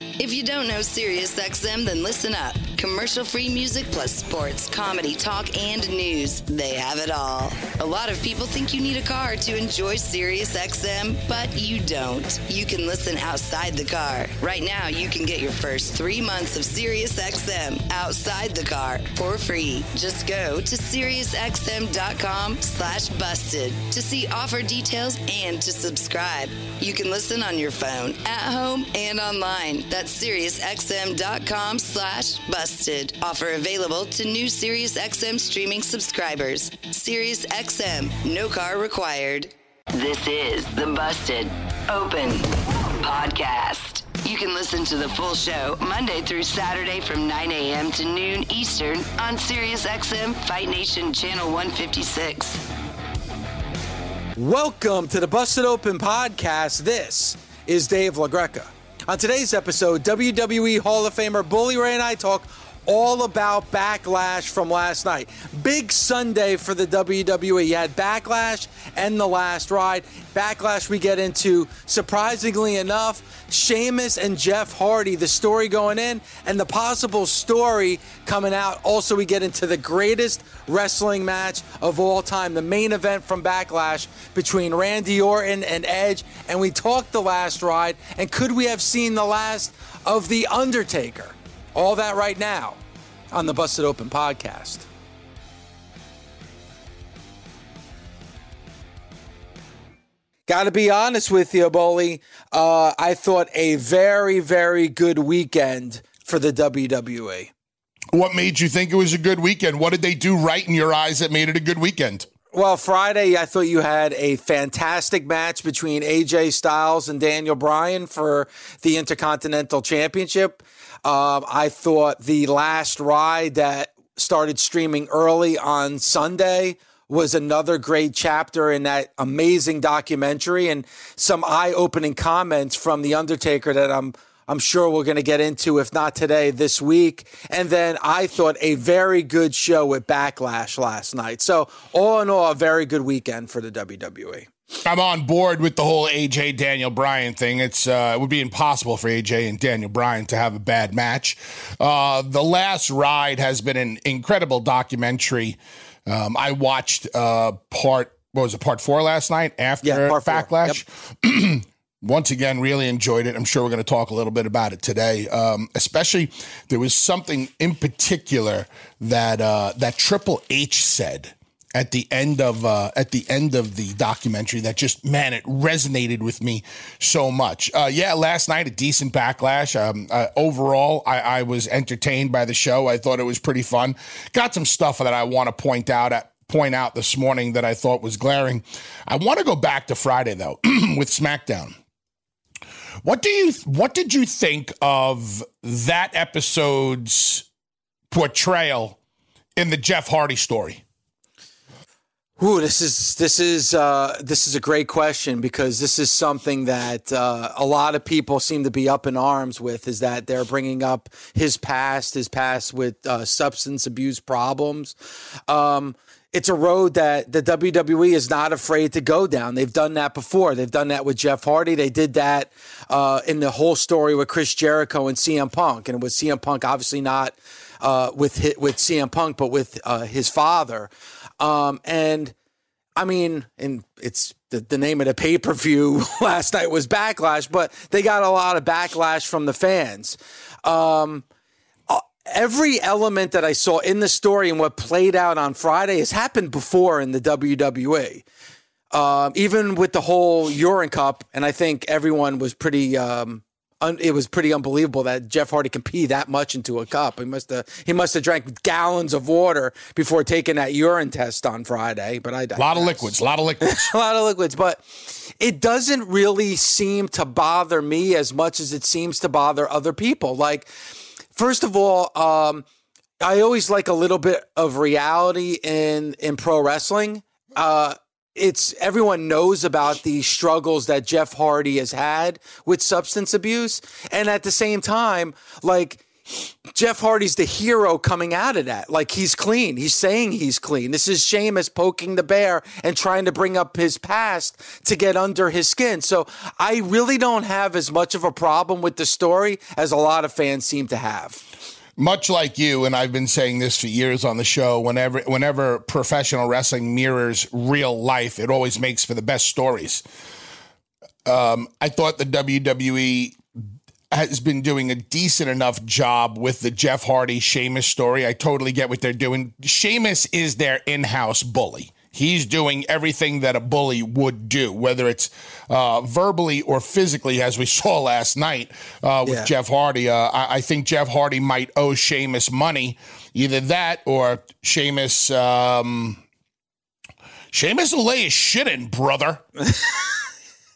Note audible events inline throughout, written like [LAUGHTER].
If you don't know SiriusXM, then listen up. Commercial free music plus sports, comedy, talk, and news. They have it all. A lot of people think you need a car to enjoy SiriusXM, but you don't. You can listen outside the car. Right now, you can get your first three months of SiriusXM outside the car for free. Just go to SiriusXM.com slash busted to see offer details and to subscribe. You can listen on your phone, at home, and online. That's SiriusXM.com slash busted. Offer available to new SiriusXM streaming subscribers. SiriusXM, no car required. This is the Busted Open Podcast. You can listen to the full show Monday through Saturday from 9 a.m. to noon Eastern on SiriusXM Fight Nation Channel 156. Welcome to the Busted Open podcast. This is Dave LaGreca. On today's episode, WWE Hall of Famer Bully Ray and I talk all about backlash from last night. Big Sunday for the WWE. You had backlash and the last ride. Backlash we get into, surprisingly enough, Sheamus and Jeff Hardy, the story going in, and the possible story coming out. Also, we get into the greatest wrestling match of all time, the main event from Backlash between Randy Orton and Edge. And we talked the last ride, and could we have seen the last of The Undertaker? All that right now on the Busted Open podcast. Got to be honest with you, Bully. Uh, I thought a very, very good weekend for the WWE. What made you think it was a good weekend? What did they do right in your eyes that made it a good weekend? Well, Friday, I thought you had a fantastic match between AJ Styles and Daniel Bryan for the Intercontinental Championship. Um, I thought the last ride that started streaming early on Sunday was another great chapter in that amazing documentary and some eye-opening comments from the Undertaker that I'm I'm sure we're going to get into, if not today, this week. And then I thought a very good show with Backlash last night. So, all in all, a very good weekend for the WWE. I'm on board with the whole AJ Daniel Bryan thing. It's uh, it would be impossible for AJ and Daniel Bryan to have a bad match. Uh, the last ride has been an incredible documentary. Um, I watched uh, part what was it part four last night after Yeah. Backlash. [CLEARS THROAT] Once again, really enjoyed it. I'm sure we're going to talk a little bit about it today. Um, especially, there was something in particular that uh, that Triple H said at the end of uh, at the end of the documentary that just man it resonated with me so much. Uh, yeah, last night a decent backlash. Um, uh, overall, I, I was entertained by the show. I thought it was pretty fun. Got some stuff that I want to point out at point out this morning that I thought was glaring. I want to go back to Friday though [CLEARS THROAT] with SmackDown. What do you what did you think of that episode's portrayal in the Jeff Hardy story? Ooh, this is this is uh, this is a great question because this is something that uh, a lot of people seem to be up in arms with. Is that they're bringing up his past, his past with uh, substance abuse problems. Um, it's a road that the WWE is not afraid to go down. They've done that before. They've done that with Jeff Hardy. They did that uh, in the whole story with Chris Jericho and CM Punk, and with CM Punk obviously not uh, with with CM Punk, but with uh, his father. Um, and I mean, and it's the, the name of the pay per view [LAUGHS] last night was Backlash, but they got a lot of backlash from the fans. Um, uh, every element that I saw in the story and what played out on Friday has happened before in the WWE. Um, even with the whole Urine Cup, and I think everyone was pretty um, un, it was pretty unbelievable that Jeff Hardy can pee that much into a cup. He must have he must have drank gallons of water before taking that urine test on Friday. But I a lot of liquids, a lot of liquids, [LAUGHS] a lot of liquids. But it doesn't really seem to bother me as much as it seems to bother other people. Like, first of all, um, I always like a little bit of reality in in pro wrestling. Uh, it's everyone knows about the struggles that Jeff Hardy has had with substance abuse, and at the same time, like Jeff Hardy's the hero coming out of that. Like he's clean. He's saying he's clean. This is Sheamus poking the bear and trying to bring up his past to get under his skin. So I really don't have as much of a problem with the story as a lot of fans seem to have much like you, and I've been saying this for years on the show, whenever whenever professional wrestling mirrors real life, it always makes for the best stories. Um, I thought the WWE has been doing a decent enough job with the Jeff Hardy Sheamus story. I totally get what they're doing. Sheamus is their in-house bully. He's doing everything that a bully would do, whether it's uh, verbally or physically, as we [LAUGHS] saw last night uh, with yeah. Jeff Hardy. Uh, I, I, think Jeff Hardy might owe Sheamus money. Either that or Sheamus. Um, Sheamus will lay his shit in, brother. [LAUGHS]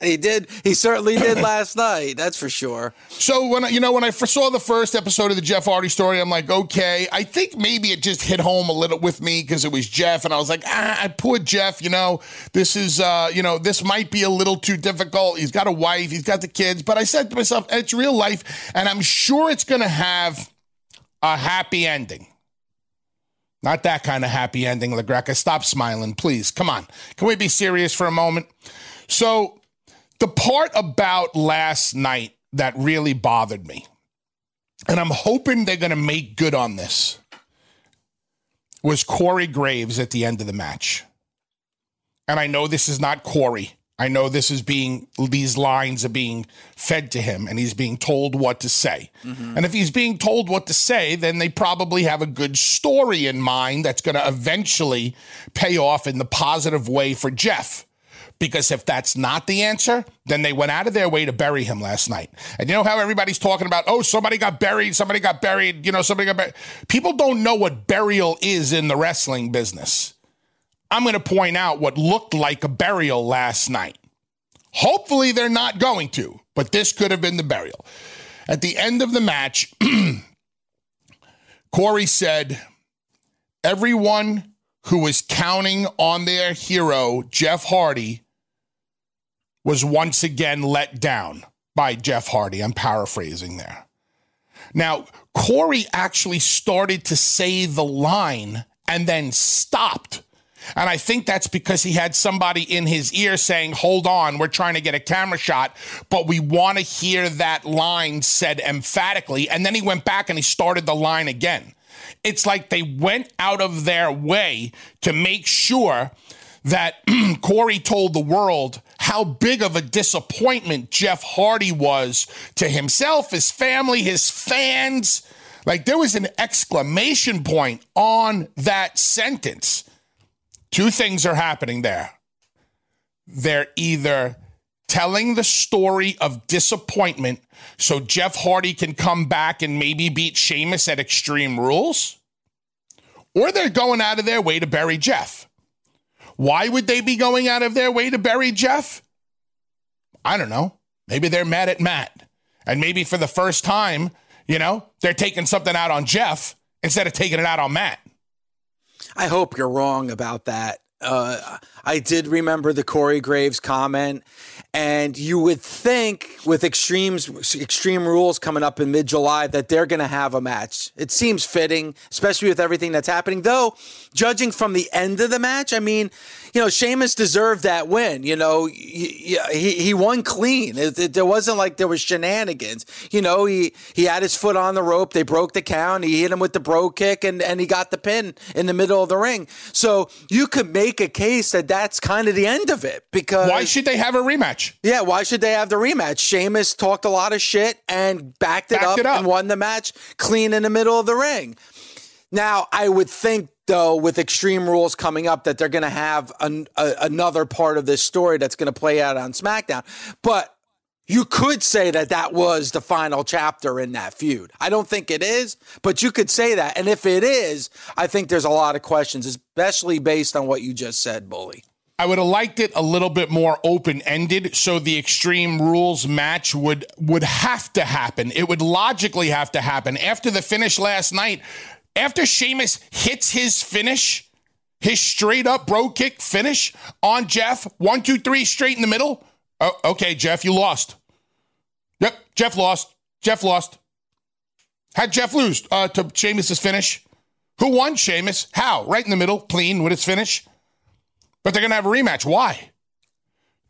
He did. He certainly did last night. That's for sure. So when I, you know when I first saw the first episode of the Jeff Hardy story, I'm like, okay. I think maybe it just hit home a little with me because it was Jeff, and I was like, ah, poor Jeff. You know, this is, uh, you know, this might be a little too difficult. He's got a wife, he's got the kids, but I said to myself, it's real life, and I'm sure it's going to have a happy ending. Not that kind of happy ending, LaGreca. Stop smiling, please. Come on. Can we be serious for a moment? So the part about last night that really bothered me, and I'm hoping they're going to make good on this, was Corey Graves at the end of the match. And I know this is not Corey. I know this is being, these lines are being fed to him and he's being told what to say. Mm-hmm. And if he's being told what to say, then they probably have a good story in mind that's going to eventually pay off in the positive way for Jeff. Because if that's not the answer, then they went out of their way to bury him last night. And you know how everybody's talking about, oh, somebody got buried, somebody got buried, you know, somebody got buried. People don't know what burial is in the wrestling business. I'm going to point out what looked like a burial last night. Hopefully, they're not going to, but this could have been the burial. At the end of the match, [CLEARS THROAT] Corey said, Everyone who was counting on their hero, Jeff Hardy, was once again let down by Jeff Hardy. I'm paraphrasing there. Now, Corey actually started to say the line and then stopped. And I think that's because he had somebody in his ear saying, Hold on, we're trying to get a camera shot, but we want to hear that line said emphatically. And then he went back and he started the line again. It's like they went out of their way to make sure that [CLEARS THROAT] Corey told the world how big of a disappointment Jeff Hardy was to himself, his family, his fans. Like there was an exclamation point on that sentence. Two things are happening there. They're either telling the story of disappointment so Jeff Hardy can come back and maybe beat Sheamus at Extreme Rules, or they're going out of their way to bury Jeff. Why would they be going out of their way to bury Jeff? I don't know. Maybe they're mad at Matt. And maybe for the first time, you know, they're taking something out on Jeff instead of taking it out on Matt. I hope you're wrong about that. Uh, I did remember the Corey Graves comment, and you would think with extremes, extreme rules coming up in mid July that they're going to have a match. It seems fitting, especially with everything that's happening. Though, judging from the end of the match, I mean, you know, Sheamus deserved that win. You know, he he, won clean. It, it, there wasn't like there was shenanigans. You know, he he had his foot on the rope. They broke the count. He hit him with the brogue kick, and and he got the pin in the middle of the ring. So you could make a case that that's kind of the end of it because why should they have a rematch? Yeah, why should they have the rematch? Sheamus talked a lot of shit and backed it, backed up, it up and won the match clean in the middle of the ring. Now, I would think though, with Extreme Rules coming up, that they're going to have an, a, another part of this story that's going to play out on SmackDown. But you could say that that was the final chapter in that feud. I don't think it is, but you could say that. And if it is, I think there's a lot of questions, especially based on what you just said, Bully. I would have liked it a little bit more open ended, so the Extreme Rules match would would have to happen. It would logically have to happen after the finish last night. After Sheamus hits his finish, his straight up brogue kick finish on Jeff, one, two, three, straight in the middle. Oh, okay, Jeff, you lost. Yep, Jeff lost. Jeff lost. Had Jeff lose uh, to Sheamus's finish? Who won Sheamus? How? Right in the middle, clean with his finish. But they're going to have a rematch. Why?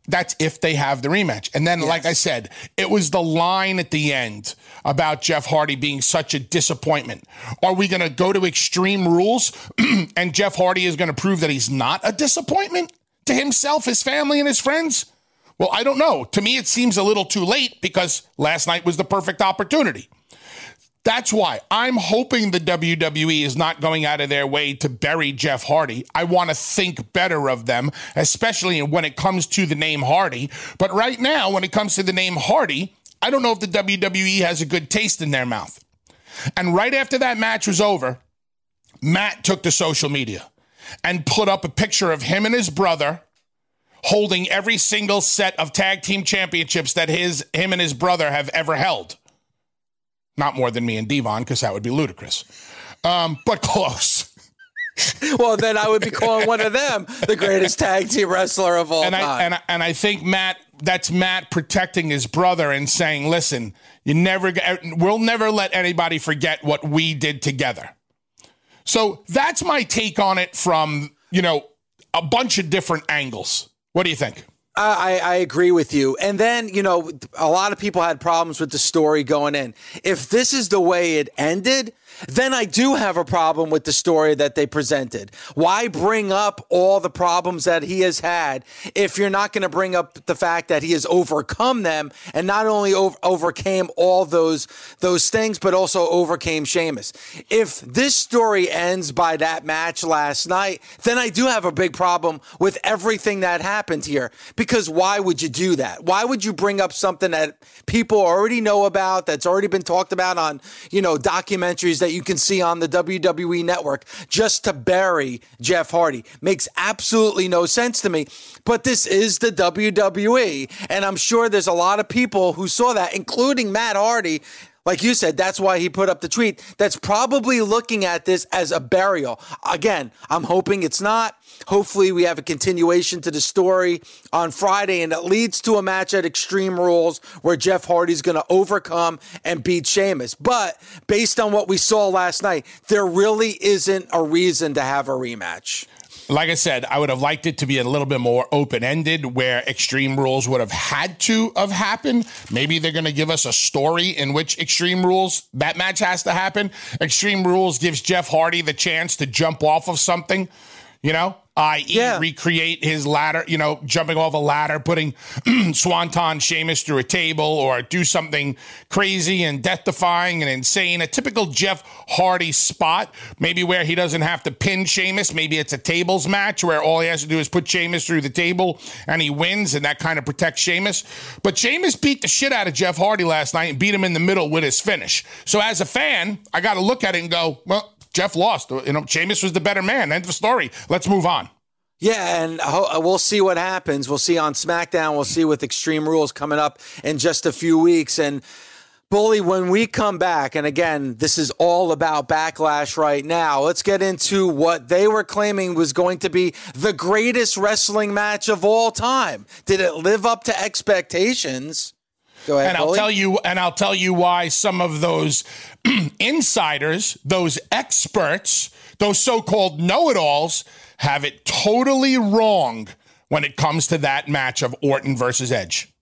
That's if they have the rematch. And then, yes. like I said, it was the line at the end about Jeff Hardy being such a disappointment. Are we going to go to extreme rules [CLEARS THROAT] and Jeff Hardy is going to prove that he's not a disappointment to himself, his family, and his friends? Well, I don't know. To me, it seems a little too late because last night was the perfect opportunity. That's why I'm hoping the WWE is not going out of their way to bury Jeff Hardy. I want to think better of them, especially when it comes to the name Hardy. But right now, when it comes to the name Hardy, I don't know if the WWE has a good taste in their mouth. And right after that match was over, Matt took to social media and put up a picture of him and his brother holding every single set of tag team championships that his him and his brother have ever held. Not more than me and Devon, because that would be ludicrous. Um, but [LAUGHS] close. well, then I would be calling one of them the greatest tag team wrestler of all and time. I, and, I, and I think Matt, that's Matt protecting his brother and saying, "Listen, you never, we'll never let anybody forget what we did together." So that's my take on it from you know a bunch of different angles. What do you think? I, I agree with you. And then, you know, a lot of people had problems with the story going in. If this is the way it ended, then I do have a problem with the story that they presented. Why bring up all the problems that he has had if you're not going to bring up the fact that he has overcome them and not only over- overcame all those those things, but also overcame Sheamus? If this story ends by that match last night, then I do have a big problem with everything that happened here. Because why would you do that? Why would you bring up something that people already know about, that's already been talked about on, you know, documentaries that that you can see on the WWE network just to bury Jeff Hardy. Makes absolutely no sense to me. But this is the WWE. And I'm sure there's a lot of people who saw that, including Matt Hardy, like you said, that's why he put up the tweet. That's probably looking at this as a burial. Again, I'm hoping it's not. Hopefully, we have a continuation to the story on Friday, and it leads to a match at Extreme Rules where Jeff Hardy's going to overcome and beat Sheamus. But based on what we saw last night, there really isn't a reason to have a rematch like I said, I would have liked it to be a little bit more open ended where Extreme Rules would have had to have happened. Maybe they're going to give us a story in which Extreme Rules, that match has to happen. Extreme Rules gives Jeff Hardy the chance to jump off of something, you know? i.e., yeah. recreate his ladder, you know, jumping off a ladder, putting [CLEARS THROAT] Swanton Sheamus through a table, or do something crazy and death defying and insane. A typical Jeff Hardy spot, maybe where he doesn't have to pin Sheamus. Maybe it's a tables match where all he has to do is put Sheamus through the table and he wins, and that kind of protects Sheamus. But Sheamus beat the shit out of Jeff Hardy last night and beat him in the middle with his finish. So as a fan, I got to look at it and go, well, Jeff lost. You know, Sheamus was the better man. End of story. Let's move on. Yeah, and uh, we'll see what happens. We'll see on SmackDown. We'll see with Extreme Rules coming up in just a few weeks. And Bully, when we come back, and again, this is all about backlash right now, let's get into what they were claiming was going to be the greatest wrestling match of all time. Did it live up to expectations? Go ahead, and I'll tell you, and I'll tell you why some of those [CLEARS THROAT] insiders, those experts, those so-called know-it-alls, have it totally wrong when it comes to that match of Orton versus Edge.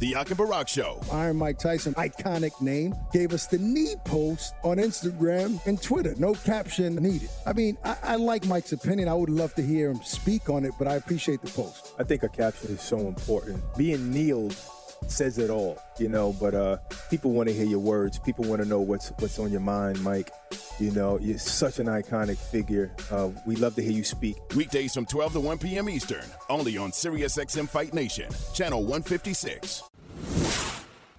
The Yak and Barak Show. Iron Mike Tyson, iconic name, gave us the knee post on Instagram and Twitter. No caption needed. I mean, I, I like Mike's opinion. I would love to hear him speak on it, but I appreciate the post. I think a caption is so important. Being kneeled says it all, you know. But uh, people want to hear your words. People want to know what's what's on your mind, Mike. You know, you're such an iconic figure. Uh, we love to hear you speak. Weekdays from 12 to 1 p.m. Eastern, only on SiriusXM Fight Nation, channel 156.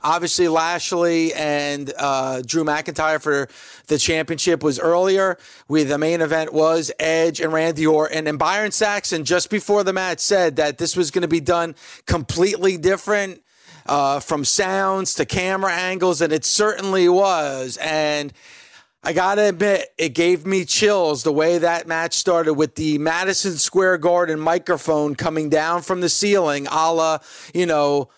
Obviously, Lashley and uh, Drew McIntyre for the championship was earlier. We the main event was Edge and Randy Orton, and Byron Saxton just before the match said that this was going to be done completely different. Uh, from sounds to camera angles, and it certainly was. And I gotta admit, it gave me chills the way that match started with the Madison Square Garden microphone coming down from the ceiling, a la, you know,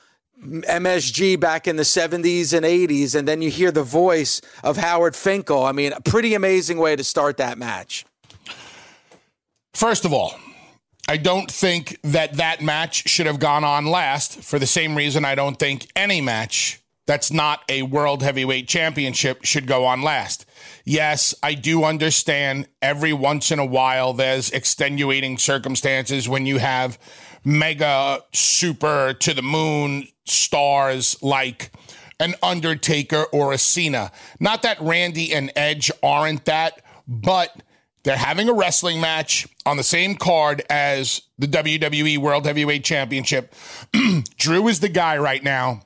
MSG back in the 70s and 80s. And then you hear the voice of Howard Finkel. I mean, a pretty amazing way to start that match. First of all, I don't think that that match should have gone on last for the same reason I don't think any match that's not a world heavyweight championship should go on last. Yes, I do understand every once in a while there's extenuating circumstances when you have mega super to the moon stars like an Undertaker or a Cena. Not that Randy and Edge aren't that, but they're having a wrestling match on the same card as the WWE World Heavyweight Championship. [CLEARS THROAT] Drew is the guy right now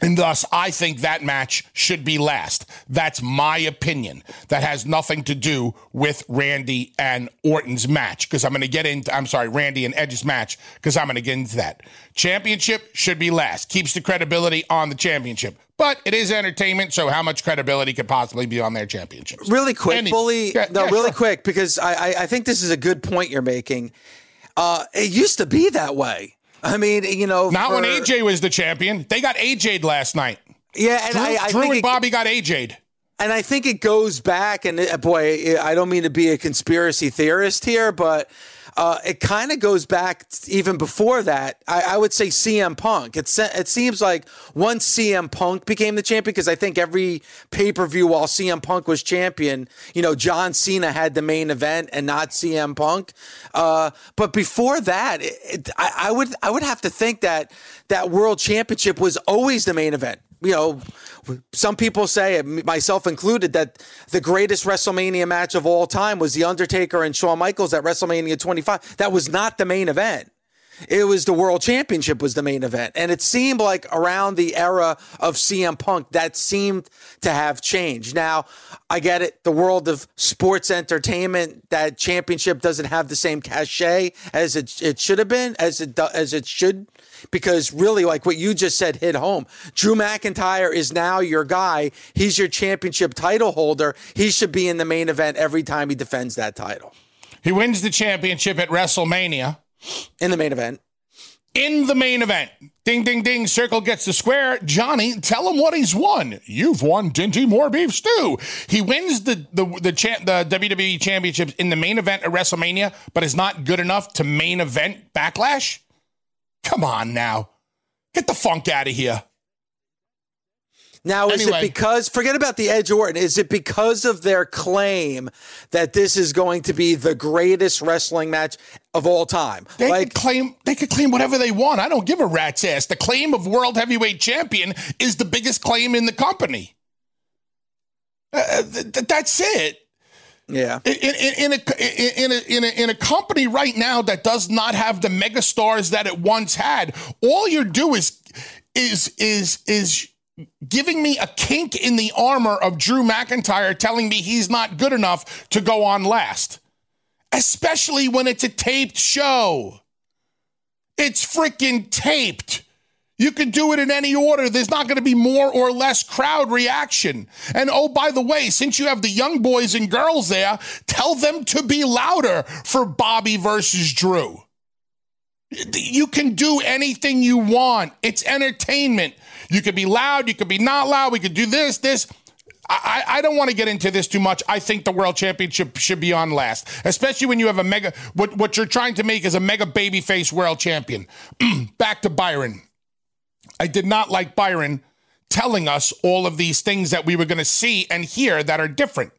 and thus, I think that match should be last. That's my opinion. That has nothing to do with Randy and Orton's match because I'm going to get into, I'm sorry, Randy and Edge's match because I'm going to get into that. Championship should be last. Keeps the credibility on the championship. But it is entertainment, so how much credibility could possibly be on their championship? Really quick, Any, Bully. Yeah, no, yeah, really sure. quick, because I, I, I think this is a good point you're making. Uh, it used to be that way. I mean, you know, not for, when AJ was the champion. They got AJ'd last night. Yeah, and Drew, I, I Drew and it, Bobby got AJ'd. And I think it goes back, and it, boy, I don't mean to be a conspiracy theorist here, but uh, it kind of goes back even before that. I, I, would say CM Punk. It, it seems like once CM Punk became the champion, because I think every pay per view while CM Punk was champion, you know, John Cena had the main event and not CM Punk. Uh, but before that, it, it, I, I would I would have to think that that World Championship was always the main event you know, some people say, myself included, that the greatest WrestleMania match of all time was The Undertaker and Shawn Michaels at WrestleMania 25. That was not the main event. It was the World Championship was the main event. And it seemed like around the era of CM Punk, that seemed to have changed. Now, I get it. The world of sports entertainment, that championship doesn't have the same cachet as it, it should have been, as it, as it should because really, like what you just said, hit home. Drew McIntyre is now your guy. He's your championship title holder. He should be in the main event every time he defends that title. He wins the championship at WrestleMania. In the main event. In the main event. Ding, ding, ding. Circle gets the square. Johnny, tell him what he's won. You've won Dinty Moore Beef Stew. He wins the the the, cha- the WWE Championships in the main event at WrestleMania, but is not good enough to main event Backlash. Come on now. Get the funk out of here. Now, is anyway. it because, forget about the Edge Orton, is it because of their claim that this is going to be the greatest wrestling match of all time? They like, could claim they could claim whatever they want. I don't give a rat's ass. The claim of world heavyweight champion is the biggest claim in the company. Uh, th- th- that's it. Yeah. In, in, in, a, in, a, in, a, in a company right now that does not have the megastars that it once had, all you do is is is is giving me a kink in the armor of Drew McIntyre telling me he's not good enough to go on last. Especially when it's a taped show. It's freaking taped. You can do it in any order. There's not going to be more or less crowd reaction. And oh, by the way, since you have the young boys and girls there, tell them to be louder for Bobby versus Drew. You can do anything you want. It's entertainment. You could be loud, you could be not loud. We could do this, this. I, I don't want to get into this too much. I think the world championship should be on last, especially when you have a mega. What what you're trying to make is a mega babyface world champion. [CLEARS THROAT] Back to Byron. I did not like Byron telling us all of these things that we were going to see and hear that are different.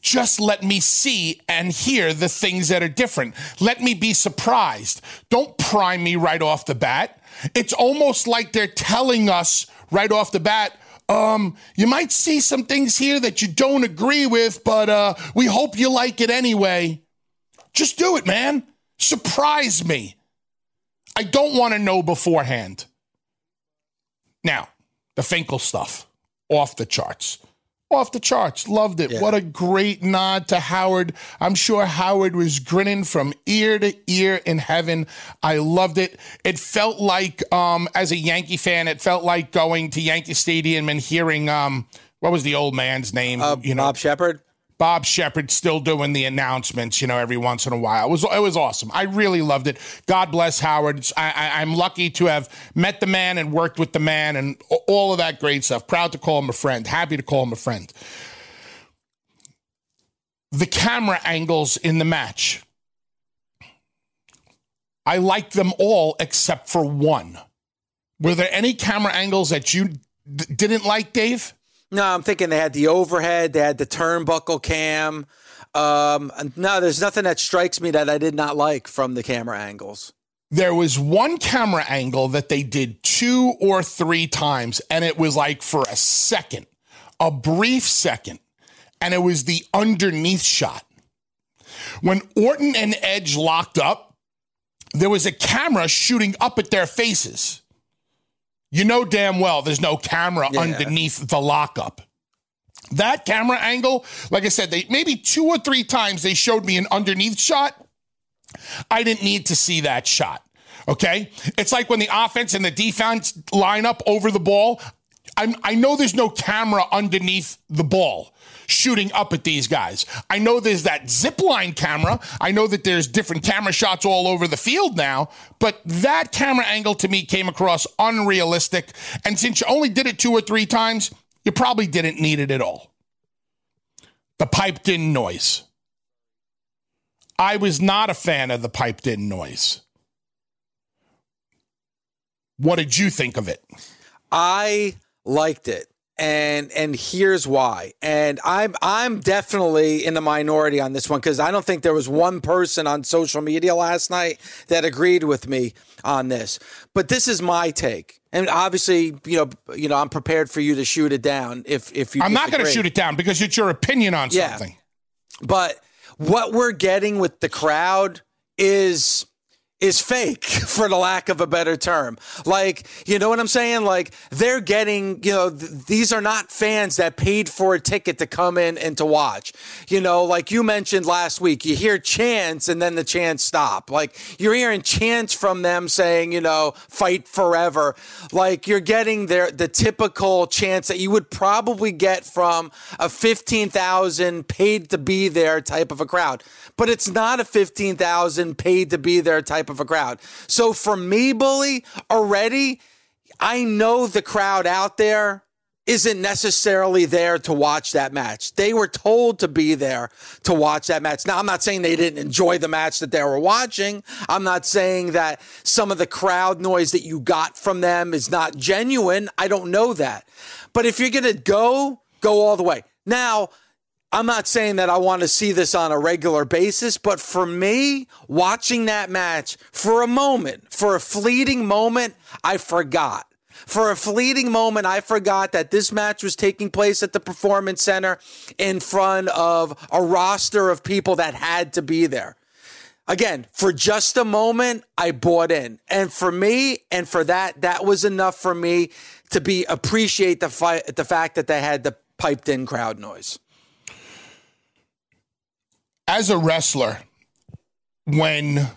Just let me see and hear the things that are different. Let me be surprised. Don't prime me right off the bat. It's almost like they're telling us right off the bat, um, you might see some things here that you don't agree with, but uh, we hope you like it anyway. Just do it, man. Surprise me. I don't want to know beforehand. Now, The Finkel stuff, off the charts. Off the charts. Loved it. Yeah. What a great nod to Howard. I'm sure Howard was grinning from ear to ear in heaven. I loved it. It felt like, um, as a Yankee fan, it felt like going to Yankee Stadium and hearing, um, what was the old man's name? Uh, you know, Bob Sheppard. Bob Sheppard still doing the announcements, you know, every once in a while. It was it was awesome. I really loved it. God bless Howard. I, I'm lucky to have met the man and worked with the man and all of that great stuff. Proud to call him a friend. Happy to call him a friend. The camera angles in the match. I liked them all except for one. Were there any camera angles that you d- didn't like, Dave? No, I'm thinking they had the overhead, they had the turnbuckle cam. Um, no, there's nothing that strikes me that I did not like from the camera angles. there was one camera angle that they did two or three times, and it was like for a second, a brief second, and it was the underneath shot. When Orton and Edge locked up, there was a camera shooting up at their faces. You know damn well there's no camera Yeah. underneath the lockup. That camera angle, like I said, they maybe two or three times they showed me an underneath shot. I didn't need to see that shot. Okay. It's like when the offense and the defense line up over the ball. I'm, I know there's no camera underneath the ball shooting up at these guys. I know there's that zip line camera. I know that there's different camera shots all over the field now, but that camera angle to me came across unrealistic. And since you only did it two or three times, you probably didn't need it at all. The piped in noise. I was not a fan of the piped in noise. What did you think of it? I liked it. And and here's why. And I'm I'm definitely in the minority on this one because I don't think there was one person on social media last night that agreed with me on this. But this is my take. And obviously, you know, you know, I'm prepared for you to shoot it down if if you I'm not going to shoot it down because it's your opinion on Yeah. something. But what we're getting with the crowd is is fake [LAUGHS] for the lack of a better term. Like, you know what I'm saying? Like they're getting, you know, th- these are not fans that paid for a ticket to come in and to watch. You know, like you mentioned last week, you hear chants and then the chants stop. Like you're hearing chants from them saying, you know, fight forever. Like you're getting their the typical chants that you would probably get from a 15,000 paid to be there type of a crowd. But it's not a 15,000 paid to be there type of a crowd. So for me, bully, already I know the crowd out there isn't necessarily there to watch that match. They were told to be there to watch that match. Now, I'm not saying they didn't enjoy the match that they were watching. I'm not saying that some of the crowd noise that you got from them is not genuine. I don't know that. But if you're going to go, go all the way. Now, I'm not saying that I want to see this on a regular basis, but for me, watching that match for a moment, for a fleeting moment, I forgot. For a fleeting moment, I forgot that this match was taking place at the Performance Center in front of a roster of people that had to be there. Again, for just a moment, I bought in. And for me, and for that, that was enough for me to be appreciate the the fact that they had the piped in crowd noise. As a wrestler, when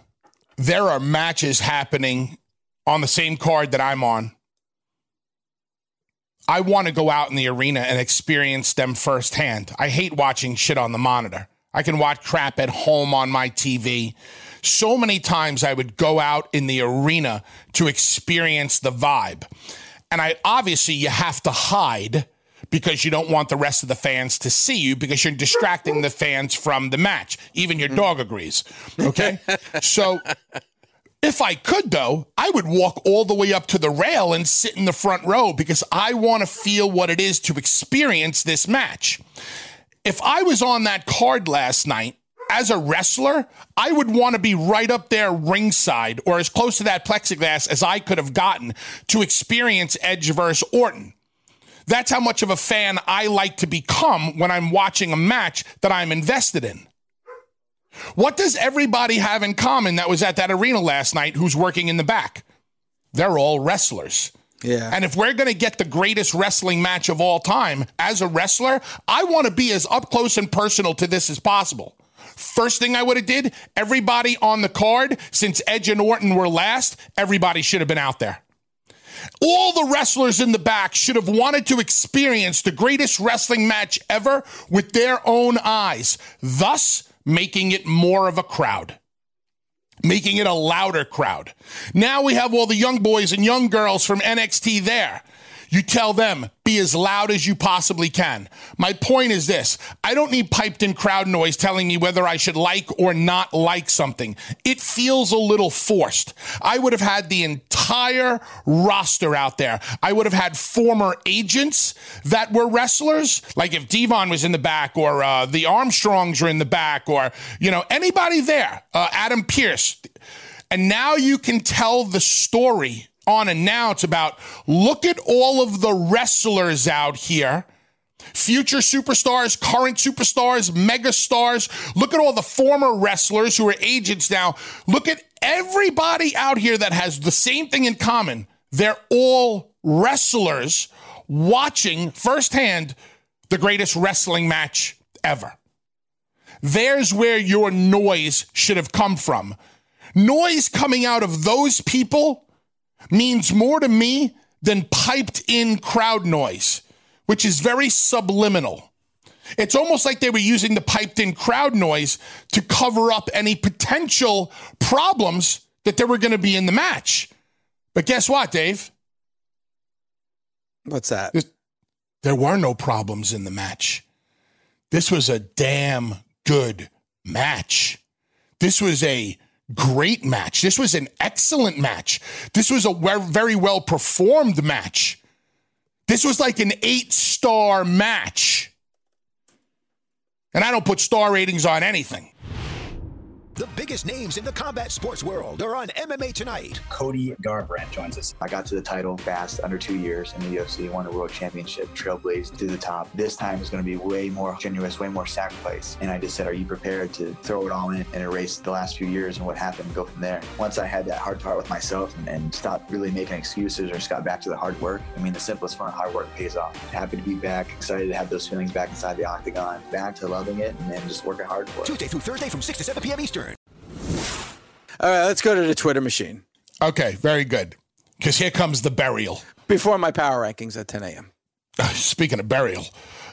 there are matches happening on the same card that I'm on, I want to go out in the arena and experience them firsthand. I hate watching shit on the monitor. I can watch crap at home on my TV. So many times I would go out in the arena to experience the vibe. And I obviously you have to hide because you don't want the rest of the fans to see you because you're distracting the fans from the match. Even your dog agrees. Okay? [LAUGHS] so if I could, though, I would walk all the way up to the rail and sit in the front row because I want to feel what it is to experience this match. If I was on that card last night as a wrestler, I would want to be right up there ringside or as close to that plexiglass as I could have gotten to experience Edge versus Orton. That's how much of a fan I like to become when I'm watching a match that I'm invested in. What does everybody have in common that was at that arena last night who's working in the back? They're all wrestlers. Yeah. And if we're going to get the greatest wrestling match of all time as a wrestler, I want to be as up close and personal to this as possible. First thing I would have did, everybody on the card, since Edge and Orton were last, everybody should have been out there. All the wrestlers in the back should have wanted to experience the greatest wrestling match ever with their own eyes, thus making it more of a crowd making it a louder crowd. Now we have all the young boys and young girls from NXT there. You tell them, be as loud as you possibly can. My point is this I don't need piped in crowd noise telling me whether I should like or not like something. It feels a little forced. I would have had the entire roster out there. I would have had former agents that were wrestlers, like if Devon was in the back or uh, the Armstrongs are in the back or, you know, anybody there, uh, Adam Pearce. And now you can tell the story on and now it's about look at all of the wrestlers out here future superstars, current superstars, mega stars. Look at all the former wrestlers who are agents now. Look at everybody out here that has the same thing in common. They're all wrestlers watching firsthand the greatest wrestling match ever. There's where your noise should have come from. Noise coming out of those people means more to me than piped in crowd noise, which is very subliminal. It's almost like they were using the piped in crowd noise to cover up any potential problems that there were going to be in the match. But guess what, Dave? What's that? There were no problems in the match. This was a damn good match. This was a great match. This was an excellent match. This was a very well performed match. This was like an eight star match. And I don't put star ratings on anything. The biggest names in the combat sports world are on MMA Tonight. Cody Garbrandt joins us. I got to the title fast, under two years in the UFC, won the world championship, trailblazed to the top. This time is going to be way more strenuous, way more sacrifice. And I just said, Are you prepared to throw it all in and erase the last few years and what happened and go from there? Once I had that hard talk with myself and, and stopped really making excuses or just got back to the hard work, I mean, the simplest form of hard work pays off. Happy to be back, excited to have those feelings back inside the octagon, back to loving it and then just working hard for it. Tuesday through Thursday from 6 to 7 p.m. Eastern. All right, let's go to the Twitter machine. Okay, very good. Because here comes the burial. Before my power rankings at 10 a.m. [LAUGHS] Speaking of burial,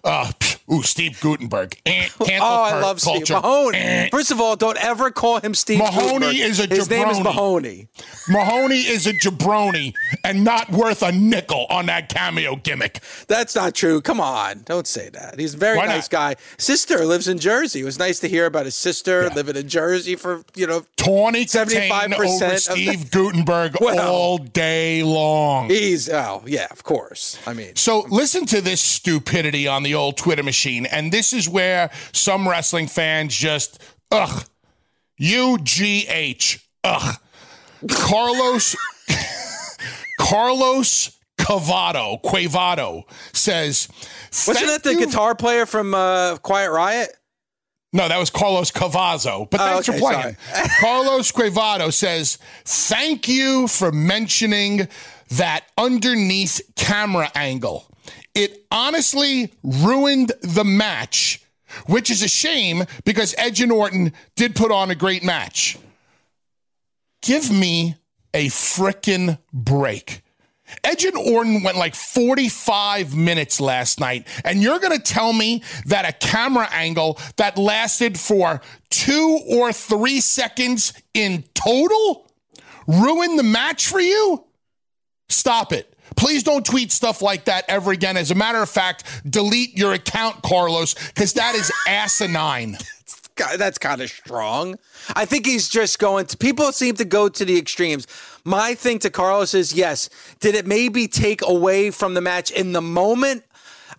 uh, ooh, Steve Guttenberg. Eh, [LAUGHS] oh, I love culture. Steve Mahoney. Eh. First of all, don't ever call him Steve. Mahoney Guttenberg. is a jabroni. His name is. Mahoney. Mahoney is a jabroni and not worth a nickel on that cameo gimmick. That's not true. Come on, don't say that. He's a very Why nice not? guy. Sister lives in Jersey. It was nice to hear about his sister living in Jersey for you know. 75% over of the- Steve [LAUGHS] Guttenberg Well. all day long. He's oh yeah, of course. I mean, So listen to this stupidity on the old Twitter machine, and this is where some wrestling fans just ugh, U G H ugh. Carlos [LAUGHS] Carlos Cavado Quavado says, wasn't "Thank that the you- guitar player from uh, Quiet Riot? No, that was Carlos Cavazo. But Oh, thanks okay, for playing. [LAUGHS] Carlos Quavado says, Thank you for mentioning that underneath camera angle. It honestly ruined the match, which is a shame because Edge and Orton did put on a great match. Give me a frickin' break. Edge and Orton went like 45 minutes last night, and you're going to tell me that a camera angle that lasted for two or three seconds in total ruined the match for you? Stop it. Please don't tweet stuff like that ever again. As a matter of fact, delete your account, Carlos, because that is [LAUGHS] asinine. That's kind of strong. I think he's just going to. People seem to go to the extremes. My thing to Carlos is yes. Did it maybe take away from the match in the moment?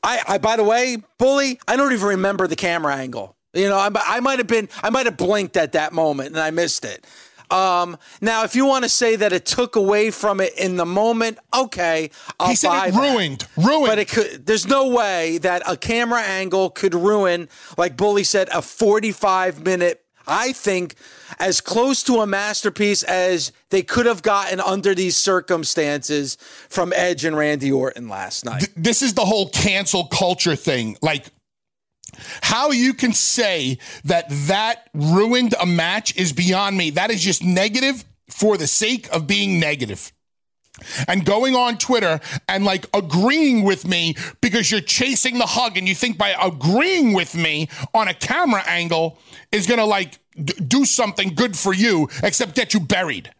I, I by the way, bully. I don't even remember the camera angle. You know, I, I might have been. I might have blinked at that moment and I missed it. Um, now, if you want to say that it took away from it in the moment, okay, I'll He said it that. ruined. Ruined. But it could. There's no way that a camera angle could ruin, like Bully said, a 45 minute I think as close to a masterpiece as they could have gotten under these circumstances from Edge and Randy Orton last night. This is the whole cancel culture thing. Like, how you can say that that ruined a match is beyond me. That is just negative for the sake of being negative and going on Twitter and like agreeing with me because you're chasing the hug and you think by agreeing with me on a camera angle is going to like d- do something good for you except get you buried.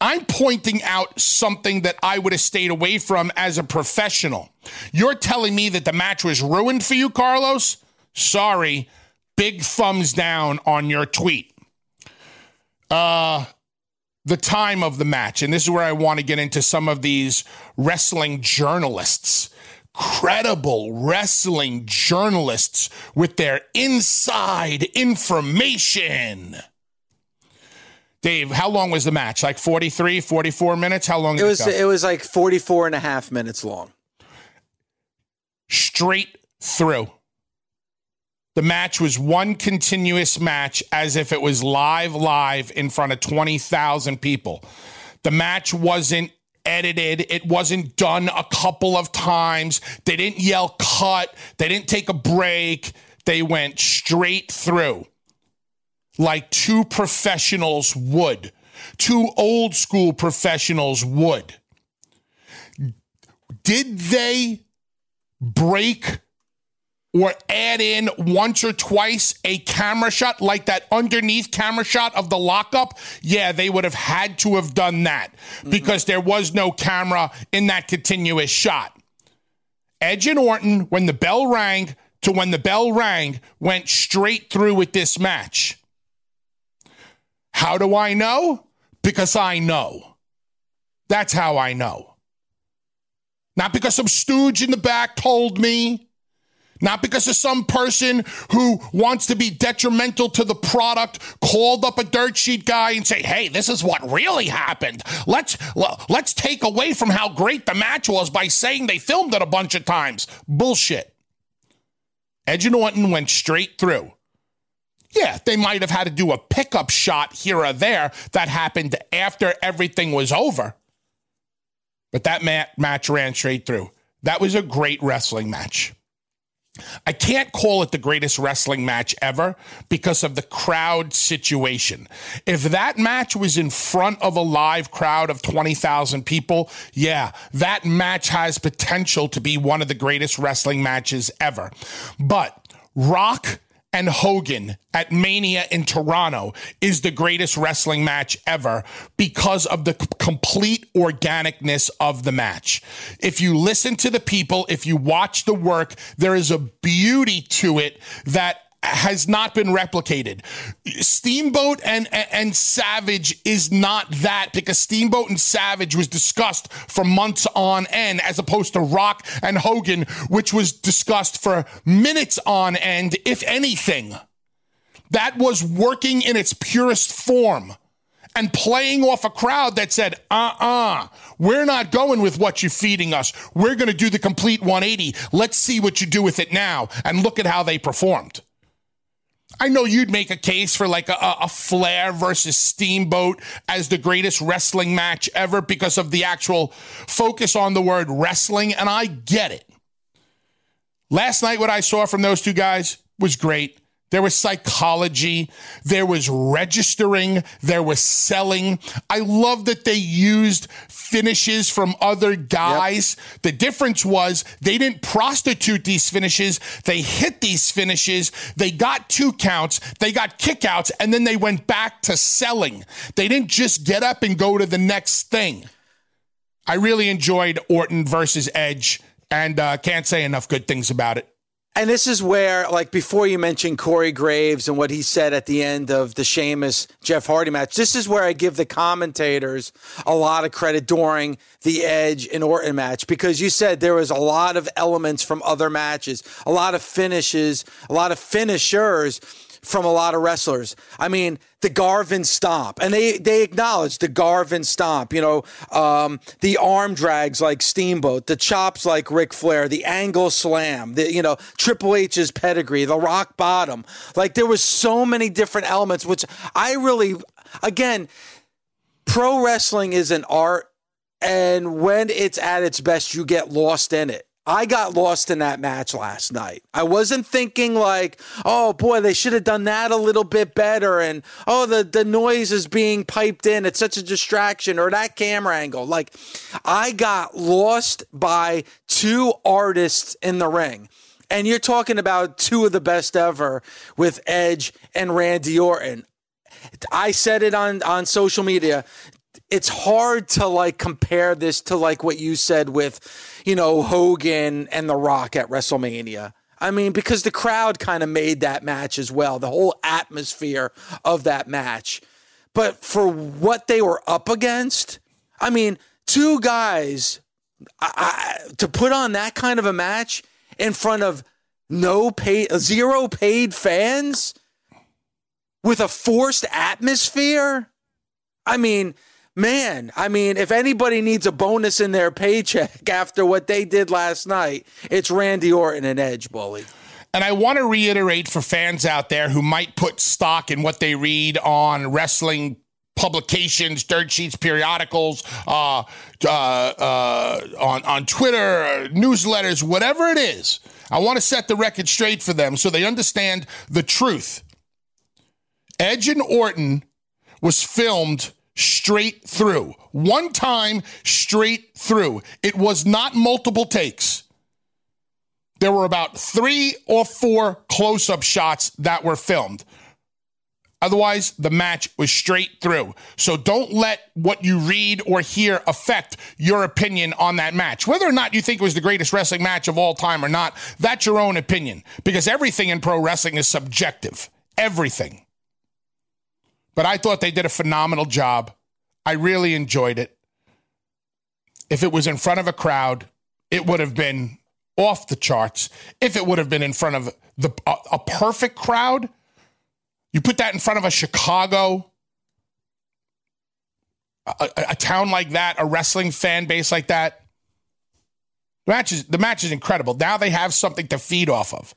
I'm pointing out something that I would have stayed away from as a professional. You're telling me that the match was ruined for you, Carlos? Sorry. Big thumbs down on your tweet. Uh the time of the match. And this is where I want to get into some of these wrestling journalists, credible wrestling journalists with their inside information. Dave, how long was the match? Like 43, 44 minutes? How long it was it, it was like 44 and a half minutes long. Straight through. The match was one continuous match as if it was live, live in front of 20,000 people. The match wasn't edited. It wasn't done a couple of times. They didn't yell cut. They didn't take a break. They went straight through like two professionals would, two old school professionals would. Did they break or add in once or twice a camera shot like that underneath camera shot of the lockup, yeah, they would have had to have done that mm-hmm. because there was no camera in that continuous shot. Edge and Orton, when the bell rang to when the bell rang, went straight through with this match. How do I know? Because I know. That's how I know. Not because some stooge in the back told me. Not because of some person who wants to be detrimental to the product called up a dirt sheet guy and say, "Hey, this is what really happened. Let's let's take away from how great the match was by saying they filmed it a bunch of times." Bullshit. Edge and Orton went straight through. Yeah, they might have had to do a pickup shot here or there that happened after everything was over. But that mat- match ran straight through. That was a great wrestling match. I can't call it the greatest wrestling match ever because of the crowd situation. If that match was in front of a live crowd of 20,000 people, yeah, that match has potential to be one of the greatest wrestling matches ever. But Rock and Hogan at Mania in Toronto is the greatest wrestling match ever because of the complete organicness of the match. If you listen to the people, if you watch the work, there is a beauty to it that has not been replicated. Steamboat and, and Savage is not that because Steamboat and Savage was discussed for months on end, as opposed to Rock and Hogan, which was discussed for minutes on end, if anything. That was working in its purest form and playing off a crowd that said, uh uh-uh, uh, we are not going with what you're feeding us. We're going to do the complete 180. Let's see what you do with it now. And look at how they performed. I know you'd make a case for like a, a, Flair versus Steamboat as the greatest wrestling match ever because of the actual focus on the word wrestling, and I get it. Last night, what I saw from those two guys was great. There was psychology. There was registering. There was selling. I love that they used finishes from other guys. Yep. The difference was they didn't prostitute these finishes. They hit these finishes. They got two counts. They got kickouts, and then they went back to selling. They didn't just get up and go to the next thing. I really enjoyed Orton versus Edge, and uh, can't say enough good things about it. And this is where, like, before you mentioned Corey Graves and what he said at the end of the Sheamus Jeff Hardy match, this is where I give the commentators a lot of credit during the Edge and Orton match because you said there was a lot of elements from other matches, a lot of finishes, a lot of finishers from a lot of wrestlers. I mean, the Garvin stomp, and they they acknowledge the Garvin stomp. You know, um, the arm drags like Steamboat, the chops like Ric Flair, the angle slam, the you know Triple H's pedigree, the rock bottom. Like there was so many different elements, which I really, again, pro wrestling is an art, and when it's at its best, you get lost in it. I got lost in that match last night. I wasn't thinking like, oh boy, they should have done that a little bit better. And oh, the, the noise is being piped in. It's such a distraction or that camera angle. Like, I got lost by two artists in the ring. And you're talking about two of the best ever with Edge and Randy Orton. I said it on, on social media. It's hard to like compare this to like what you said with you know, Hogan and The Rock at WrestleMania. I mean, because the crowd kind of made that match as well, the whole atmosphere of that match. But for what they were up against, I mean, two guys I, I, to put on that kind of a match in front of no paid, zero paid fans with a forced atmosphere. I mean, man, I mean, if anybody needs a bonus in their paycheck [LAUGHS] after what they did last night, it's Randy Orton and Edge, Bully. And I want to reiterate for fans out there who might put stock in what they read on wrestling publications, dirt sheets, periodicals, uh, uh, uh, on on Twitter, newsletters, whatever it is. I want to set the record straight for them so they understand the truth. Edge and Orton was filmed straight through. One time straight through. It was not multiple takes. There were about three or four close up shots that were filmed. Otherwise, the match was straight through. So don't let what you read or hear affect your opinion on that match. Whether or not you think it was the greatest wrestling match of all time or not, that's your own opinion because everything in pro wrestling is subjective. Everything. But I thought they did a phenomenal job. I really enjoyed it. If it was in front of a crowd, it would have been off the charts. If it would have been in front of the a, a perfect crowd, you put that in front of a Chicago, a, a, a, town like that, a wrestling fan base like that. The match is the match is incredible. Now they have something to feed off of.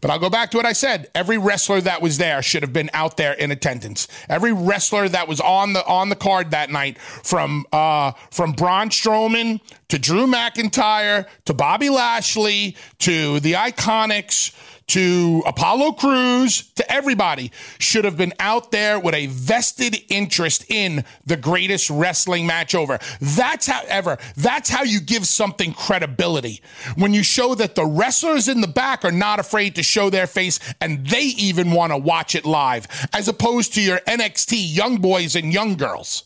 But I'll go back to what I said. Every wrestler that was there should have been out there in attendance. Every wrestler that was on the on the card that night, from uh, from Braun Strowman to Drew McIntyre to Bobby Lashley to the Iconics to Apollo Crews, to everybody, should have been out there with a vested interest in the greatest wrestling match over. That's how ever, that's how you give something credibility. When you show that the wrestlers in the back are not afraid to show their face and they even want to watch it live, as opposed to your NXT young boys and young girls.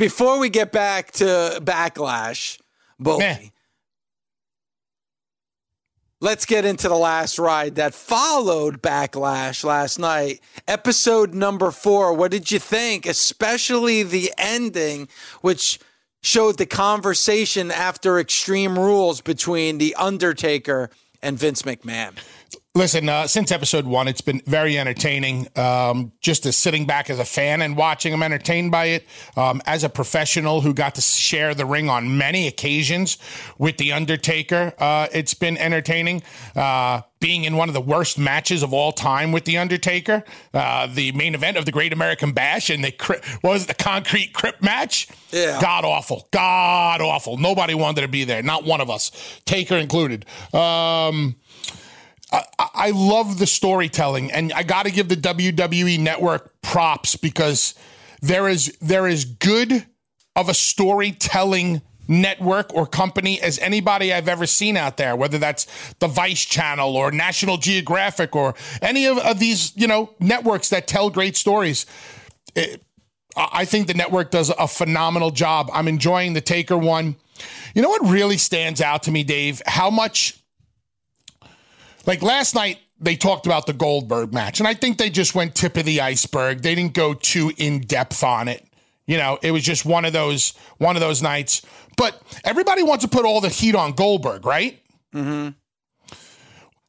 Before we get back to backlash, Bully, let's get into the last ride that followed backlash last night. Episode number four. What did you think? Especially the ending, which showed the conversation after Extreme Rules between The Undertaker and Vince McMahon. Listen, uh, since episode one, it's been very entertaining. Um, just as sitting back as a fan and watching, I'm entertained by it. Um, as a professional who got to share the ring on many occasions with The Undertaker, uh, it's been entertaining. Uh, being in one of the worst matches of all time with The Undertaker, uh, the main event of the Great American Bash, and the what was it, the concrete crypt match? Yeah. God awful. God awful. Nobody wanted to be there, not one of us, Taker included. Um, I, I love the storytelling, and I got to give the WWE Network props because there is there is good of a storytelling network or company as anybody I've ever seen out there, whether that's the Vice Channel or National Geographic or any of, of these, you know, networks that tell great stories. It, I think the network does a phenomenal job. I'm enjoying the Taker one. You know what really stands out to me, Dave? How much, like last night, they talked about the Goldberg match, and I think they just went tip of the iceberg. They didn't go too in depth on it. You know, it was just one of those one of those nights. But everybody wants to put all the heat on Goldberg, right? Mm-hmm.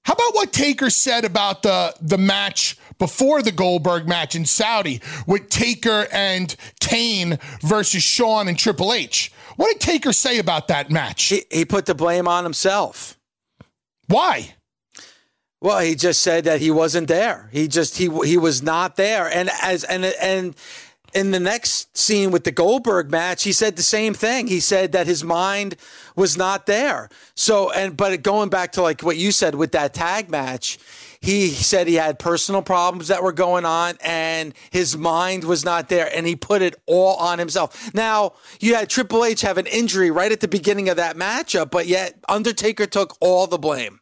How about what Taker said about the the match before the Goldberg match in Saudi with Taker and Kane versus Shawn and Triple H? What did Taker say about that match? He, he put the blame on himself. Why? Well, he just said that he wasn't there. He just he he was not there. And as and and in the next scene with the Goldberg match, he said the same thing. He said that his mind was not there. So and but going back to like what you said with that tag match, he said he had personal problems that were going on and his mind was not there and he put it all on himself. Now, you had Triple H have an injury right at the beginning of that matchup, but yet Undertaker took all the blame.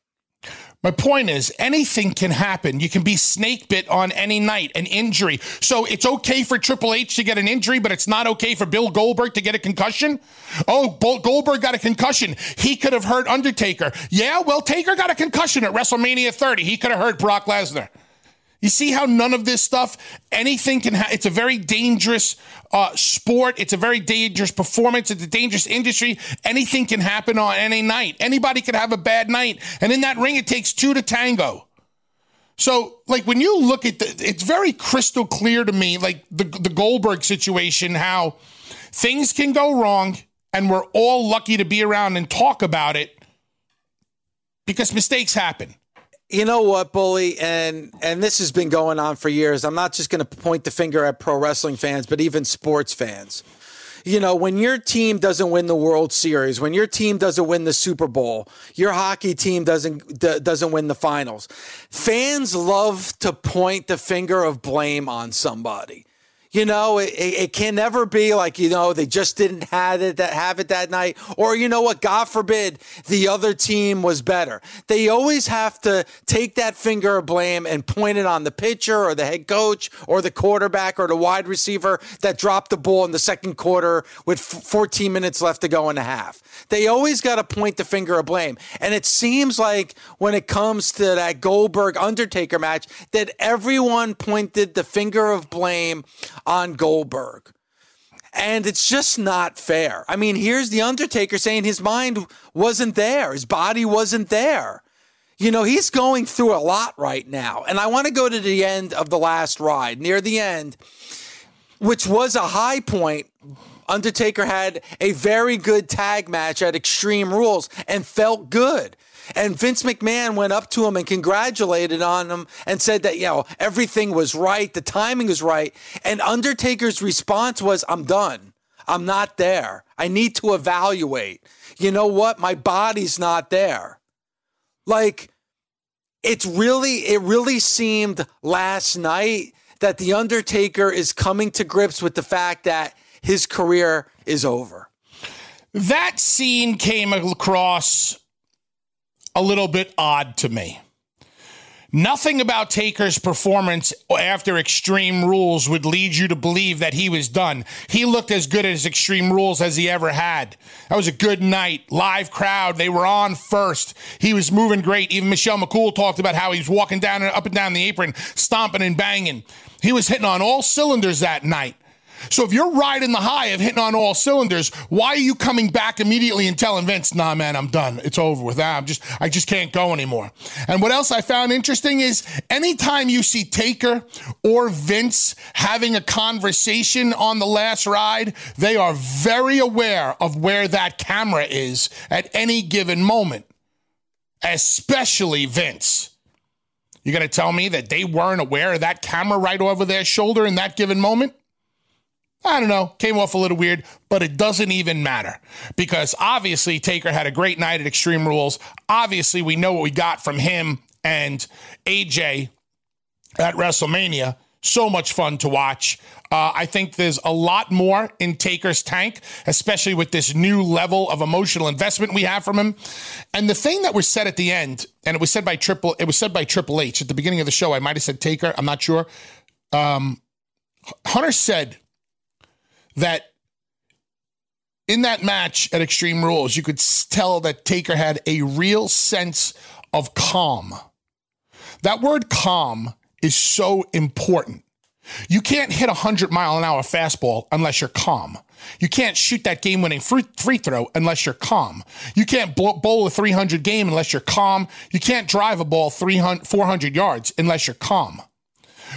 My point is, anything can happen. You can be snake bit on any night, an injury. So it's okay for Triple H to get an injury, but it's not okay for Bill Goldberg to get a concussion? Oh, Goldberg got a concussion. He could have hurt Undertaker. Yeah, well, Taker got a concussion at WrestleMania 30. He could have hurt Brock Lesnar. You see how none of this stuff, anything can happen. It's a very dangerous uh, sport. It's a very dangerous performance. It's a dangerous industry. Anything can happen on any night. Anybody could have a bad night. And in that ring, it takes two to tango. So, like, when you look at the, it's very crystal clear to me, like the, the Goldberg situation, how things can go wrong and we're all lucky to be around and talk about it because mistakes happen. You know what, bully, and and this has been going on for years. I'm not just going to point the finger at pro wrestling fans, but even sports fans. You know, when your team doesn't win the World Series, when your team doesn't win the Super Bowl, your hockey team doesn't d- doesn't win the finals. Fans love to point the finger of blame on somebody. You know, it, it, can never be like, you know, they just didn't have it that have it that night. Or you know what, God forbid the other team was better. They always have to take that finger of blame and point it on the pitcher or the head coach or the quarterback or the wide receiver that dropped the ball in the second quarter with 14 minutes left to go in the half. They always got to point the finger of blame. And it seems like when it comes to that Goldberg Undertaker match, that everyone pointed the finger of blame on Goldberg. And it's just not fair. I mean, here's The Undertaker saying his mind wasn't there, his body wasn't there. You know, he's going through a lot right now. And I want to go to the end of the last ride, near the end, which was a high point. Undertaker had a very good tag match at Extreme Rules and felt good. And Vince McMahon went up to him and congratulated on him and said that, you know, everything was right, the timing was right. And Undertaker's response was, I'm done. I'm not there. I need to evaluate. You know what? My body's not there. Like, it's really, it really seemed last night that The Undertaker is coming to grips with the fact that his career is over. That scene came across a little bit odd to me. Nothing about Taker's performance after Extreme Rules would lead you to believe that he was done. He looked as good as Extreme Rules as he ever had. That was a good night. Live crowd. They were on first. He was moving great. Even Michelle McCool talked about how he was walking down and up and down the apron, stomping and banging. He was hitting on all cylinders that night. So if you're riding the high of hitting on all cylinders, why are you coming back immediately and telling Vince, "Nah, man, I'm done. It's over with. I'm just, I just can't go anymore." And what else I found interesting is anytime you see Taker or Vince having a conversation on the last ride, they are very aware of where that camera is at any given moment, especially Vince. You're going to tell me that they weren't aware of that camera right over their shoulder in that given moment? I don't know, came off a little weird, but it doesn't even matter because obviously Taker had a great night at Extreme Rules. Obviously, we know what we got from him and AJ at WrestleMania. So much fun to watch. Uh, I think there's a lot more in Taker's tank, especially with this new level of emotional investment we have from him. And the thing that was said at the end, and it was said by Triple, it was said by Triple H at the beginning of the show. I might have said Taker. I'm not sure. Um, Hunter said that in that match at Extreme Rules, you could tell that Taker had a real sense of calm. That word calm is so important. You can't hit a 100 mile an hour fastball unless you're calm. You can't shoot that game winning free, throw unless you're calm. You can't bowl a 300 game unless you're calm. You can't drive a ball 300, 400 yards unless you're calm.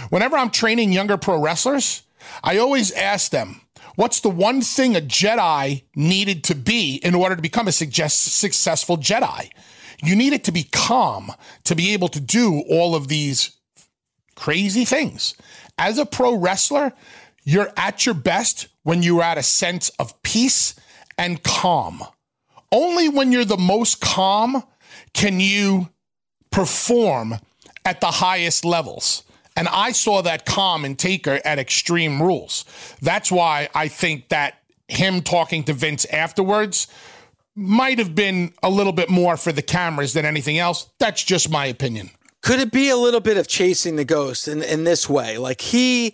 Whenever I'm training younger pro wrestlers, I always ask them, what's the one thing a Jedi needed to be in order to become a successful Jedi? You need it to be calm to be able to do all of these crazy things. As a pro wrestler, you're at your best when you're at a sense of peace and calm. Only when you're the most calm can you perform at the highest levels. And I saw that calm and Taker at Extreme Rules. That's why I think that him talking to Vince afterwards might have been a little bit more for the cameras than anything else. That's just my opinion. Could it be a little bit of chasing the ghost in, in this way? Like he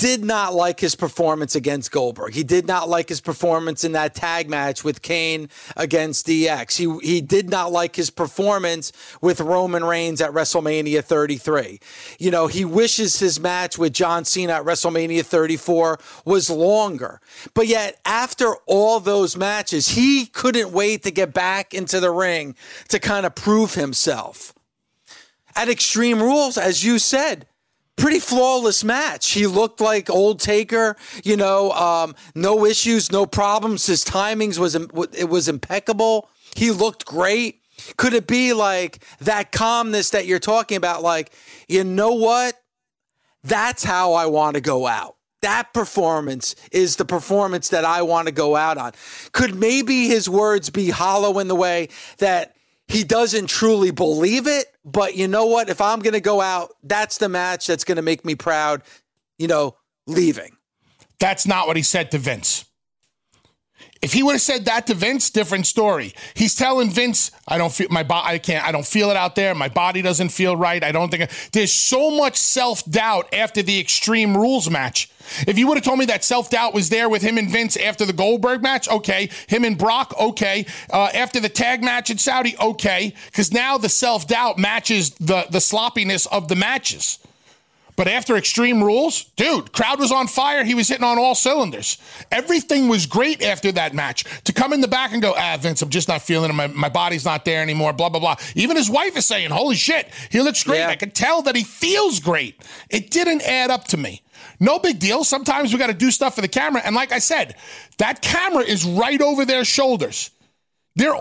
did not like his performance against Goldberg. He did not like his performance in that tag match with Kane against DX. He he did not like his performance with Roman Reigns at WrestleMania 33. You know, he wishes his match with John Cena at WrestleMania 34 was longer. But yet after all those matches, he couldn't wait to get back into the ring to kind of prove himself at Extreme Rules, as you said, pretty flawless match. He looked like old Taker, you know, um, no issues, no problems. His timings was it was impeccable. He looked great. Could it be like that calmness that you're talking about? Like, you know what? That's how I want to go out. That performance is the performance that I want to go out on. Could maybe his words be hollow in the way that he doesn't truly believe it. But you know what? If I'm going to go out, that's the match that's going to make me proud, you know, leaving. That's not what he said to Vince. If he would have said that to Vince, different story. He's telling Vince, I don't feel my body, I can't, I don't feel it out there. My body doesn't feel right. I don't think I, there's so much self doubt after the Extreme Rules match. If you would have told me that self doubt was there with him and Vince after the Goldberg match, okay. Him and Brock, okay. Uh, after the tag match in Saudi, okay. Because now the self doubt matches the the sloppiness of the matches. But after Extreme Rules, dude, crowd was on fire. He was hitting on all cylinders. Everything was great after that match. To come in the back and go, ah, Vince, I'm just not feeling it. My, my body's not there anymore, blah, blah, blah. Even his wife is saying, holy shit, he looks great. Yeah. I can tell that he feels great. It didn't add up to me. No big deal. Sometimes we got to do stuff for the camera. And like I said, that camera is right over their shoulders. They're,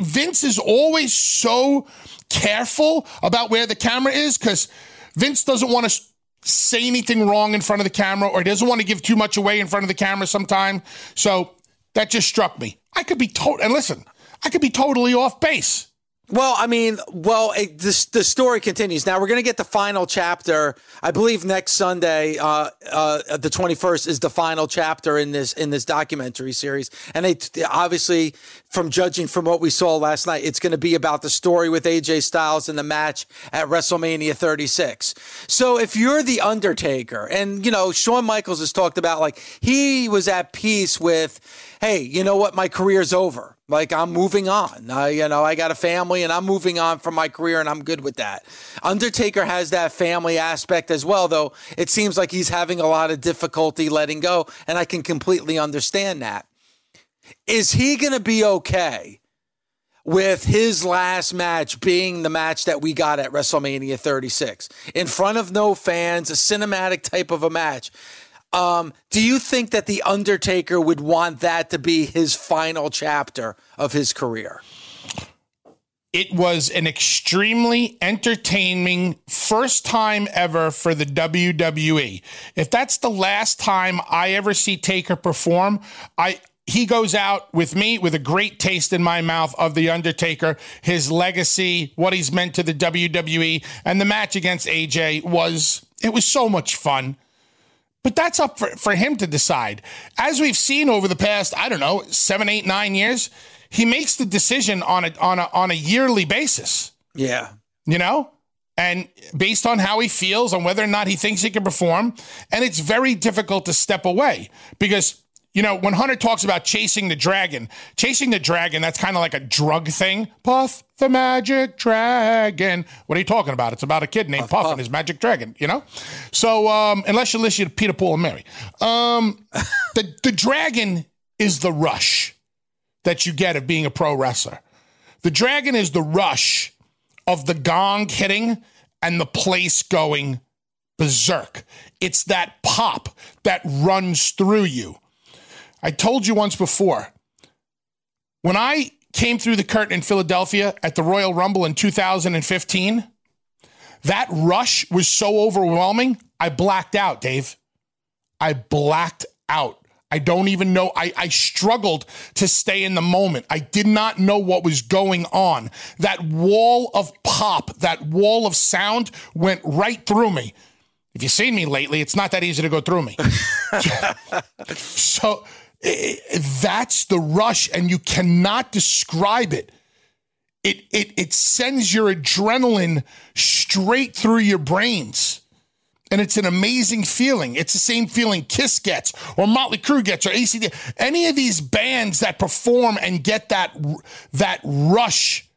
Vince is always so careful about where the camera is because Vince doesn't want to say anything wrong in front of the camera or he doesn't want to give too much away in front of the camera sometime. So that just struck me. I could be total, and listen, I could be totally off base. Well, I mean, well, it, this, the story continues. Now we're going to get the final chapter. I believe next Sunday, uh, uh, the twenty first, is the final chapter in this in this documentary series. And they obviously, from judging from what we saw last night, it's going to be about the story with AJ Styles and the match at WrestleMania 36. So if you're the Undertaker, and you know, Shawn Michaels has talked about like he was at peace with, hey, you know what, my career's over. Like I'm moving on. I, you know, I got a family and I'm moving on from my career and I'm good with that. Undertaker has that family aspect as well, though it seems like he's having a lot of difficulty letting go. And I can completely understand that. Is he going to be okay with his last match being the match that we got at WrestleMania 36 in front of no fans, a cinematic type of a match? Um, do you think that The Undertaker would want that to be his final chapter of his career? It was an extremely entertaining first time ever for the WWE. If that's the last time I ever see Taker perform, I he goes out with me with a great taste in my mouth of The Undertaker, his legacy, what he's meant to the WWE, and the match against AJ was it was so much fun. But that's up for, for him to decide. As we've seen over the past, I don't know, seven, eight, nine years, he makes the decision on a on a on a yearly basis. Yeah. You know? And based on how he feels, on whether or not he thinks he can perform. And it's very difficult to step away because you know, when Hunter talks about chasing the dragon, chasing the dragon, that's kind of like a drug thing. Puff the magic dragon. What are you talking about? It's about a kid named Puff, Puff, Puff. and his magic dragon, you know? So, um, unless you listen to Peter, Paul, and Mary, um, [LAUGHS] the, the dragon is the rush that you get of being a pro wrestler. The dragon is the rush of the gong hitting and the place going berserk. It's that pop that runs through you. I told you once before, when I came through the curtain in Philadelphia at the Royal Rumble in 2015, that rush was so overwhelming, I blacked out, Dave. I blacked out. I don't even know. I, I struggled to stay in the moment. I did not know what was going on. That wall of pop, that wall of sound went right through me. If you've seen me lately, it's not that easy to go through me. [LAUGHS] [LAUGHS] so that's the rush, and you cannot describe it. It, it, it sends your adrenaline straight through your brains. And it's an amazing feeling. It's the same feeling Kiss gets, or Motley Crue gets, or ACD. Any of these bands that perform and get that that rush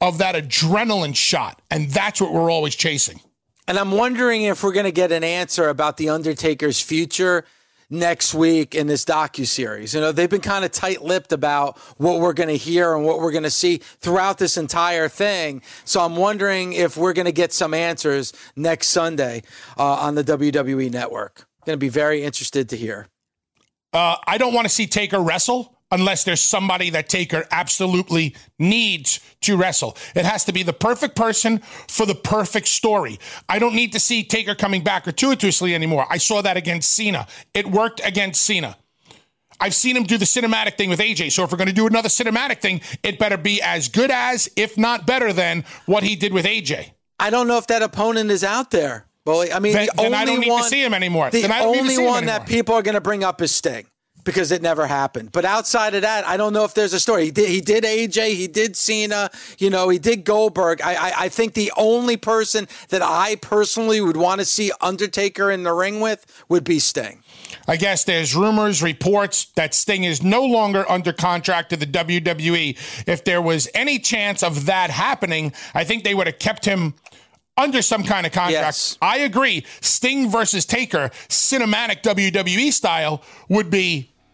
of that adrenaline shot, and that's what we're always chasing. And I'm wondering if we're going to get an answer about the Undertaker's future next week in this docu series. You know, they've been kind of tight-lipped about what we're going to hear and what we're going to see throughout this entire thing. So I'm wondering if we're going to get some answers next Sunday uh, on the WWE Network. Going to be very interested to hear. Uh, I don't want to see Taker wrestle unless there's somebody that Taker absolutely needs to wrestle. It has to be the perfect person for the perfect story. I don't need to see Taker coming back gratuitously anymore. I saw that against Cena. It worked against Cena. I've seen him do the cinematic thing with AJ. So if we're going to do another cinematic thing, it better be as good as, if not better than, what he did with AJ. I don't know if that opponent is out there. Well, I mean, then, the then only I don't need one, to see him anymore. The only one that people are going to bring up is Sting because it never happened. But outside of that, I don't know if there's a story. He did, he did AJ, he did Cena, you know, he did Goldberg. I, I, I think the only person that I personally would want to see Undertaker in the ring with would be Sting. I guess there's rumors, reports that Sting is no longer under contract to the WWE. If there was any chance of that happening, I think they would have kept him under some kind of contract. Yes. I agree. Sting versus Taker, cinematic WWE style, would be